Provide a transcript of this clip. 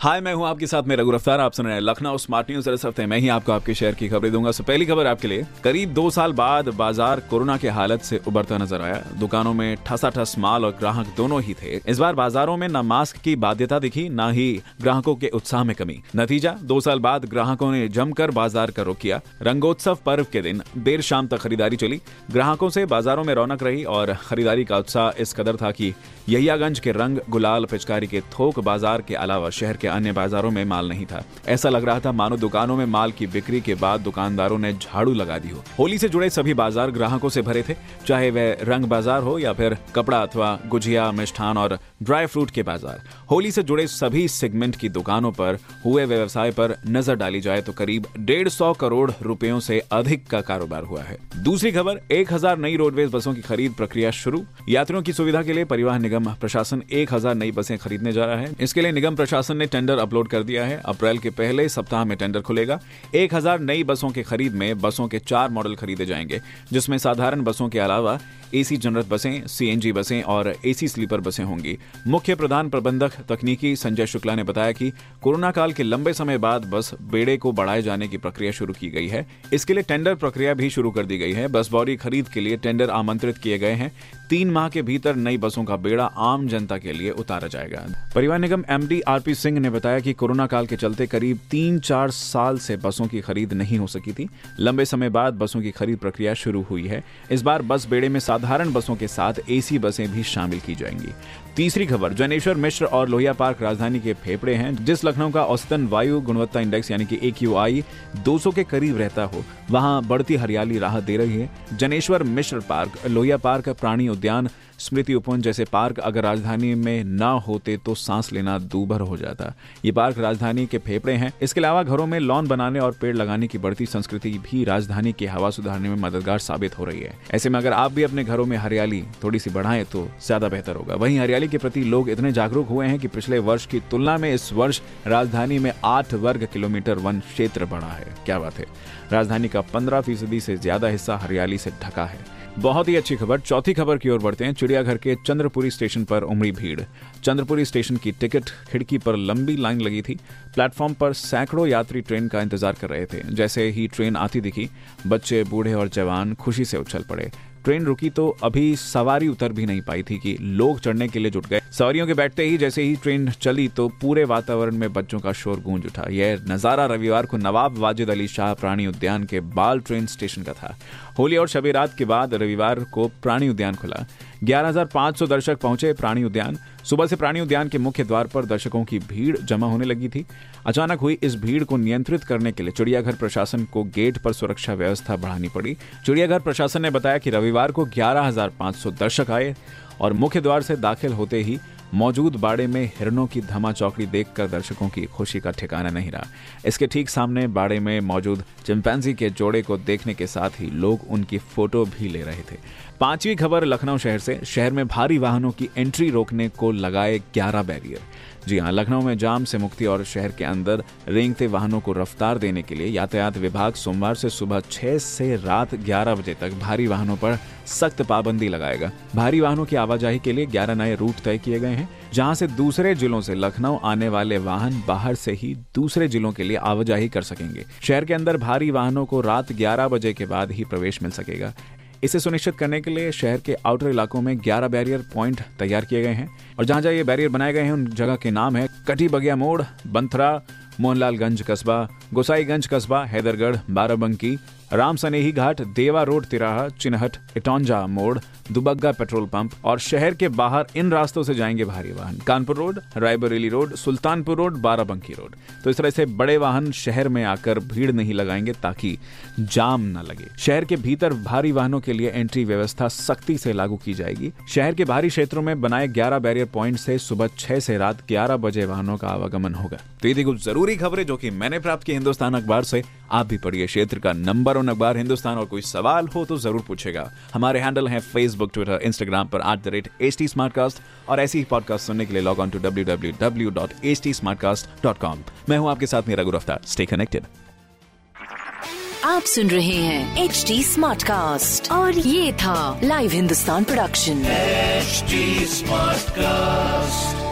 हाय, मैं हूँ आपके साथ में रघु रफ्तार, आप सुन रहे हैं लखनऊ स्मार्ट न्यूज़ इस हफ़्ते मैं ही आपको आपके शहर की खबरें दूँगा। सो पहली खबर आपके लिए, करीब दो साल बाद बाज़ार कोरोना के हालत से उबरता नज़र आया। दुकानों में ठसा ठस माल और ग्राहक दोनों ही थे। इस बार बाजारों में न मास्क की बाध्यता दिखी, न ही ग्राहकों के उत्साह में कमी। नतीजा, दो साल बाद ग्राहकों ने जमकर बाज़ार का रुख किया। रंगोत्सव पर्व के दिन देर शाम तक खरीदारी चली। ग्राहकों से बाजारों में रौनक रही और खरीदारी का उत्साह इस कदर था की यहियागंज के रंग, गुलाल, पिचकारी के थोक बाज़ार के अलावा शहर के अन्य बाजारों में माल नहीं था। ऐसा लग रहा था मानो दुकानों में माल की बिक्री के बाद दुकानदारों ने झाड़ू लगा दी हो। होली से जुड़े सभी बाज़ार ग्राहकों से भरे थे, चाहे वह रंग बाज़ार हो या फिर कपड़ा अथवा गुजिया, मिष्ठान और ड्राई फ्रूट के बाज़ार। होली से जुड़े सभी सेगमेंट की दुकानों पर हुए व्यवसाय पर नज़र डाली जाए तो करीब डेढ़ सौ करोड़ रुपयों से अधिक का कारोबार हुआ है। दूसरी खबर, एक हज़ार नई रोडवेज़ बसों की खरीद प्रक्रिया शुरू। यात्रियों की सुविधा के लिए परिवहन निगम प्रशासन एक हज़ार नई बसें खरीदने जा रहा है। इसके लिए निगम प्रशासन ने टेंडर अपलोड कर दिया है। अप्रैल के पहले सप्ताह में टेंडर खुलेगा। एक हज़ार नई बसों के खरीद में बसों के चार मॉडल खरीदे जाएँगे, जिसमें साधारण बसों के अलावा एसी जनरल बसें, सीएनजी बसें और एसी स्लीपर बसें होंगी। मुख्य प्रधान प्रबंधक तकनीकी संजय शुक्ला ने बताया कि कोरोना काल के लंबे समय बाद बस बेड़े को बढ़ाए जाने की प्रक्रिया शुरू की गई है। इसके लिए टेंडर प्रक्रिया भी शुरू कर दी गई है। बस बॉडी खरीद के लिए टेंडर आमंत्रित किए गए हैं। तीन माह के भीतर नई बसों का बेड़ा आम जनता के लिए उतारा जाएगा। परिवहन निगम एमडी आरपी सिंह ने बताया कि कोरोना काल के चलते करीब तीन चार साल से बसों की खरीद नहीं हो सकी थी। लंबे समय बाद बसों की खरीद प्रक्रिया शुरू हुई है। इस बार बस बेड़े में साधारण बसों के साथ एसी बसें भी शामिल की जाएँगी। तीसरी खबर, जनेश्वर मिश्र और लोहिया पार्क राजधानी के फेफड़े हैं, जिस लखनऊ का औसतन वायु गुणवत्ता इंडेक्स यानी कि ए क्यू आई दो सौ के करीब रहता हो, वहाँ बढ़ती हरियाली राहत दे रही है। जनेश्वर मिश्र पार्क, लोहिया पार्क प्राणी उद्यान स्मृति उपवन जैसे पार्क अगर राजधानी में न होते तो सांस लेना दूभर हो जाता। ये पार्क राजधानी के फेफड़े हैं। इसके अलावा घरों में लॉन बनाने और पेड़ लगाने की बढ़ती संस्कृति भी राजधानी की हवा सुधारने में मददगार साबित हो रही है। ऐसे में अगर आप भी अपने घरों में हरियाली थोड़ी सी बढ़ाएँ तो ज़्यादा बेहतर होगा। वहीं हरियाली के प्रति लोग इतने जागरूक हुए हैं कि पिछले वर्ष की तुलना में इस वर्ष राजधानी में आठ वर्ग किलोमीटर वन क्षेत्र बढ़ा है। क्या बात है। राजधानी का पंद्रह फ़ीसदी से ज़्यादा हिस्सा हरियाली से ढका है। बहुत ही अच्छी खबर। चौथी खबर की ओर बढ़ते हैं। चिड़ियाघर के चंद्रपुरी स्टेशन पर उमड़ी भीड़। चंद्रपुरी स्टेशन की टिकट खिड़की पर लंबी लाइन लगी थी। प्लेटफॉर्म पर सैकड़ों यात्री ट्रेन का इंतज़ार कर रहे थे। जैसे ही ट्रेन आती दिखी, बच्चे, बूढ़े और जवान खुशी से उछल पड़े। ट्रेन रुकी तो अभी सवारी उतर भी नहीं पाई थी कि लोग चढ़ने के लिए जुट गए। सवारियों के बैठते ही जैसे ही ट्रेन चली तो पूरे वातावरण में बच्चों का शोर गूंज उठा। यह नज़ारा रविवार को नवाब वाजिद अली शाह प्राणी उद्यान के बाल ट्रेन स्टेशन का था। होली और शबीरात के बाद रविवार को प्राणी उद्यान खुला। 11,500 दर्शक पहुँचे प्राणी उद्यान। सुबह से प्राणी उद्यान के मुख्य द्वार पर दर्शकों की भीड़ जमा होने लगी थी। अचानक हुई इस भीड़ को नियंत्रित करने के लिए चिड़ियाघर प्रशासन को गेट पर सुरक्षा व्यवस्था बढ़ानी पड़ी। चिड़ियाघर प्रशासन ने बताया कि रविवार को 11,500 दर्शक आए और मुख्य द्वार से दाखिल होते ही मौजूद बाड़े में हिरणों की धमा चौकड़ी देखकर दर्शकों की खुशी का ठिकाना नहीं रहा। इसके ठीक सामने बाड़े में मौजूद चिंपैंजी के जोड़े को देखने के साथ ही लोग उनकी फ़ोटो भी ले रहे थे। पांचवी खबर लखनऊ शहर से। शहर में भारी वाहनों की एंट्री रोकने को लगाए ग्यारह बैरियर। जी हाँ लखनऊ में जाम से मुक्ति और शहर के अंदर रेंगते वाहनों को रफ्तार देने के लिए यातायात विभाग सोमवार से सुबह छह से रात ग्यारह बजे तक भारी वाहनों पर सख्त पाबंदी लगाएगा। भारी वाहनों की आवाजाही के लिए ग्यारह नए रूट तय किए गए हैं, जहाँ से दूसरे जिलों से लखनऊ आने वाले वाहन बाहर से ही दूसरे जिलों के लिए आवाजाही कर सकेंगे। शहर के अंदर भारी वाहनों को रात ग्यारह बजे के बाद ही प्रवेश मिल सकेगा। इसे सुनिश्चित करने के लिए शहर के आउटर इलाकों में 11 बैरियर पॉइंट तैयार किए गए हैं। और जहाँ जहाँ ये बैरियर बनाए गए हैं, उन जगह के नाम है कटी बगिया मोड़, बंथरा मोहनलालगंज कस्बा, गोसाईगंज कस्बा, हैदरगढ़, बाराबंकी राम सनेही घाट, देवा रोड, तिराहा, चिन्हट इटौंजा मोड़, दुबग्गा पेट्रोल पंप और शहर के बाहर इन रास्तों से जाएँगे भारी वाहन। Kanpur road, Raebareli road, Sultanpur road, Barabanki road. तो इस तरह से बड़े वाहन शहर में आकर भीड़ नहीं लगाएँगे ताकि जाम न लगे। शहर के भीतर भारी वाहनों के लिए एंट्री व्यवस्था सख्ती से लागू की जाएगी। शहर के भारी क्षेत्रों में बनाए ग्यारह बैरियर प्वाइंट से सुबह छह से रात ग्यारह बजे वाहनों का आवागमन होगा। तो ये कुछ ज़रूरी खबरें जो कि मैंने प्राप्त की हिंदुस्तान अखबार से आप भी पढ़िए क्षेत्र का नंबर वन अखबार हिंदुस्तान और कोई सवाल हो तो ज़रूर पूछेगा। हमारे हैंडल है फेसबुक ट्विटर इंस्टाग्राम पर at the rate H T और ऐसी ही पॉडकास्ट सुनने के लिए log on to W W W dot H T मैं हूँ आपके साथ में रघु रफ्तार। स्टे कनेक्टेड आप सुन रहे हैं एच डी स्मार्ट कास्ट और ये था live Hindustan production HD Smartcast.